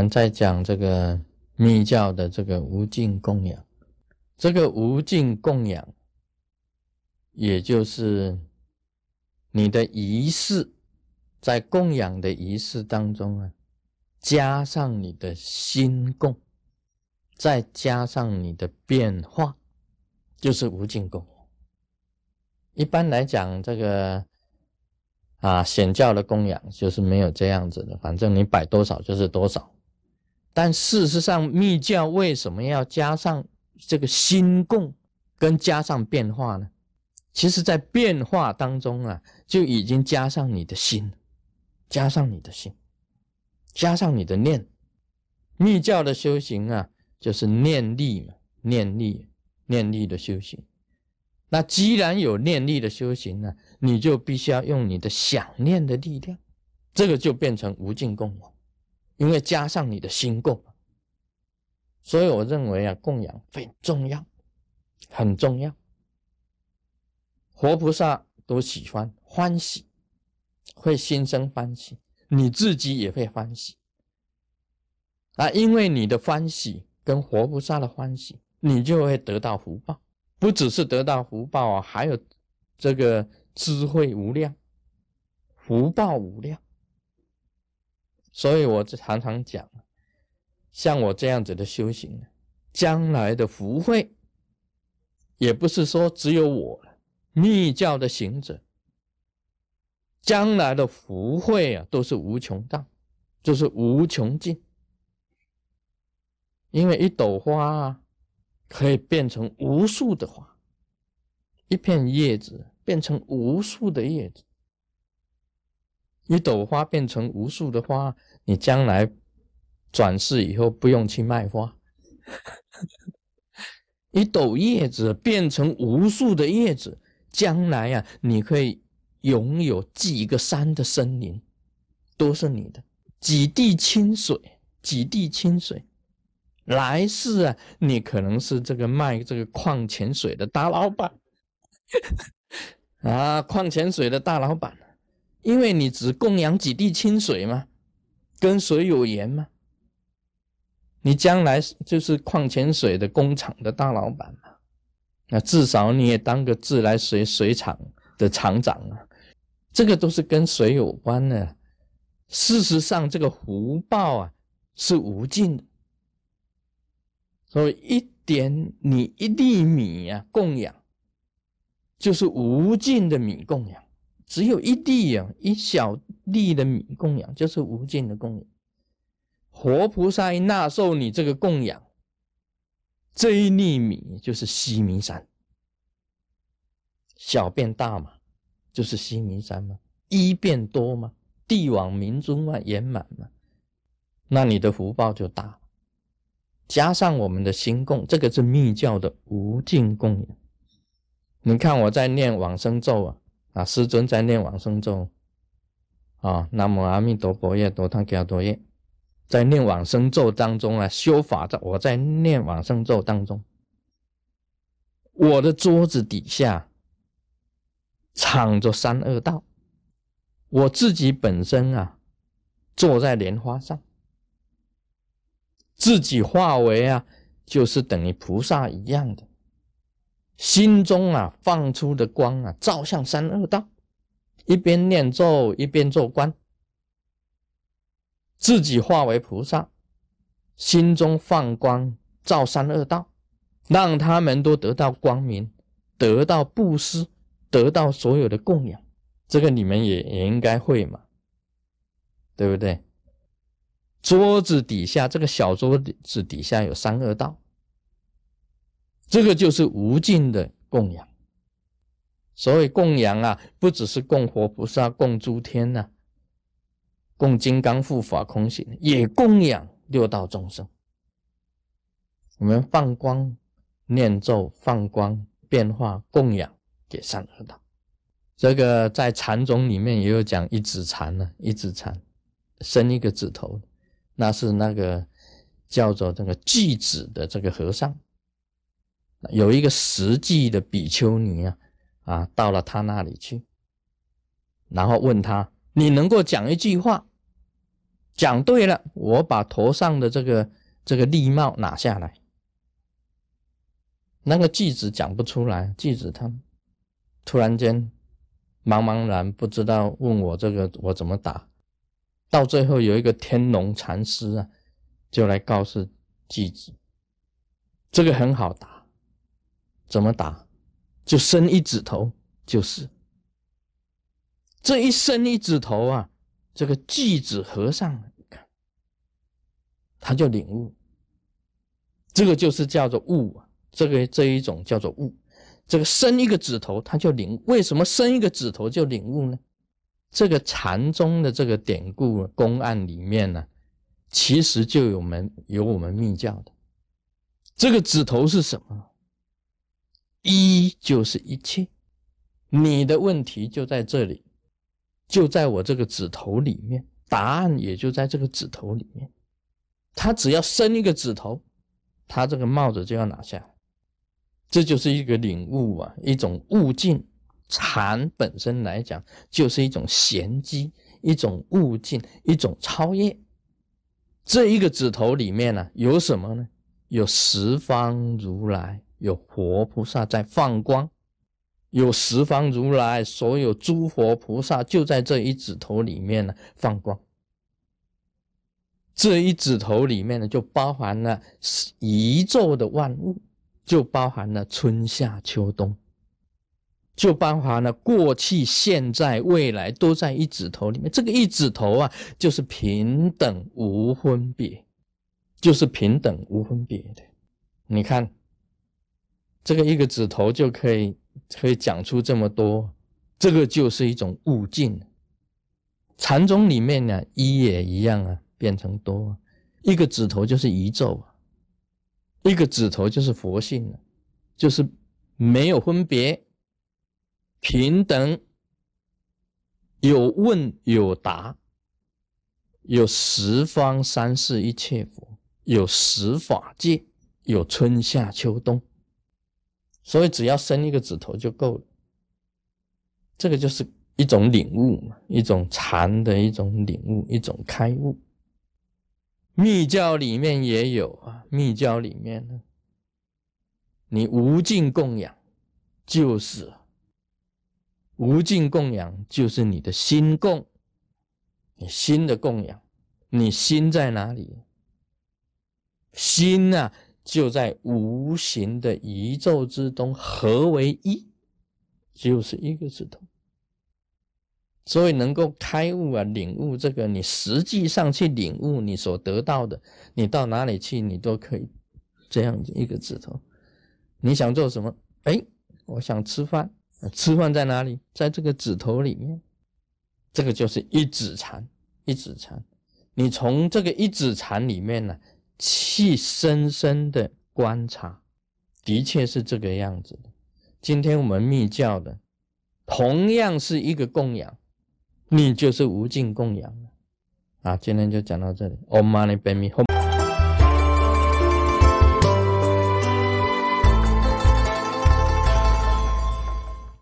们在讲这个密教的这个无尽供养，这个无尽供养，也就是你的仪式，在供养的仪式当中啊，加上你的心供，再加上你的变化，就是无尽供养。一般来讲，这个。啊，显教的供养就是没有这样子的，反正你摆多少就是多少。但事实上，密教为什么要加上这个心供，跟加上变化呢？其实，在变化当中啊，就已经加上你的心，加上你的心，加上你的念。密教的修行啊，就是念力嘛，念力，念力的修行。那既然有念力的修行呢，你就必须要用你的想念的力量，这个就变成无尽供养，因为加上你的心供，所以我认为啊，供养非常重要，很重要。活菩萨都喜欢欢喜，会心生欢喜，你自己也会欢喜啊，因为你的欢喜跟活菩萨的欢喜，你就会得到福报。不只是得到福报啊，还有这个智慧无量，福报无量。所以我常常讲，像我这样子的修行，将来的福慧，也不是说只有我了密教的行者，将来的福慧啊，都是无穷大，就是无穷尽。因为一朵花啊。可以变成无数的花，一片叶子变成无数的叶子，一朵花变成无数的花，你将来转世以后不用去卖花。一朵叶子变成无数的叶子，将来呀，你可以拥有几个山的森林，都是你的，几滴清水，几滴清水。来世啊，你可能是这个卖这个矿泉水的大老板 啊，矿泉水的大老板，因为你只供养几滴清水嘛，跟水有缘嘛，你将来就是矿泉水的工厂的大老板嘛，那至少你也当个自来水水厂的厂长啊，这个都是跟水有关的。事实上，这个福报啊是无尽的。所以一点你一粒米呀供养，就是无尽的米供养；只有一粒呀一小粒的米供养，就是无尽的供养。活菩萨纳受你这个供养，这一粒米就是西明山，小变大嘛，就是西明山嘛，一变多嘛，地往明尊万圆满嘛，那你的福报就大。加上我们的心供，这个是密教的无尽供养。你看我在念往生咒啊，啊，师尊在念往生咒啊，南无阿弥陀佛耶，多他伽多耶，在念往生咒当中啊，修法在我在念往生咒当中，我的桌子底下藏着三恶道，我自己本身啊，坐在莲花上。自己化为啊，就是等于菩萨一样的，心中啊放出的光啊，照向三恶道，一边念咒一边做官，自己化为菩萨，心中放光照三恶道，让他们都得到光明，得到布施，得到所有的供养，这个你们也也应该会嘛，对不对？桌子底下，这个小桌子底下有三恶道，这个就是无尽的供养。所谓供养啊，不只是供活菩萨、供诸天呐，供金刚护法空行，也供养六道众生。我们放光念咒，放光变化供养给三恶道。这个在禅宗里面也有讲一指禅呢，一指禅，伸一个指头。那是那个叫做这个寂子的这个和尚，有一个实际的比丘尼啊，啊，到了他那里去，然后问他：“你能够讲一句话，讲对了，我把头上的这个这个笠帽拿下来。那个句子讲不出来，句子他突然间茫茫然不知道问我这个我怎么打，到最后有一个天龙禅师啊，就来告诉句子，这个很好打，怎么打？就伸一指头就是，这一伸一指头啊，这个句子和尚看，他就领悟，这个就是叫做悟啊。这个这一种叫做悟，这个伸一个指头，他就领。为什么伸一个指头就领悟呢？这个禅宗的这个典故公案里面呢，其实就有门有我们密教的。这个指头是什么？一就是一切，你的问题就在这里，就在我这个指头里面，答案也就在这个指头里面。他只要伸一个指头，他这个帽子就要拿下。这就是一个领悟啊，一种悟境。禅本身来讲，就是一种玄机，一种悟境，一种超越。这一个指头里面呢，有什么呢？有十方如来，有活菩萨在放光，有十方如来，所有诸佛菩萨就在这一指头里面呢放光。这一指头里面呢，就包含了宇宙的万物。就包含了春夏秋冬，就包含了过去、现在、未来，都在一指头里面。这个一指头啊，就是平等无分别，就是平等无分别的。你看，这个一个指头就可以可以讲出这么多，这个就是一种悟境。禅宗里面呢，一也一样啊，变成多，一个指头就是宇宙。一个指头就是佛性了，就是没有分别，平等，有问有答，有十方三世一切佛，有十法界，有春夏秋冬，所以只要伸一个指头就够了。这个就是一种领悟，一种禅的一种领悟，一种开悟。密教里面也有啊，密教里面呢，你无尽供养就是无尽供养，就是你的心供，你心的供养，你心在哪里？心啊，就在无形的宇宙之中合为一，就是一个指头。所以能够开悟啊，领悟这个，你实际上去领悟你所得到的，你到哪里去，你都可以这样子一个指头。你想做什么？哎，我想吃饭，吃饭在哪里？在这个指头里面。这个就是一指禅，一指禅。你从这个一指禅里面呢，去深深的观察，的确是这个样子的。今天我们密教的，同样是一个供养。你就是无尽供养啊！今天就讲到这里。Om Mani Padme Hum。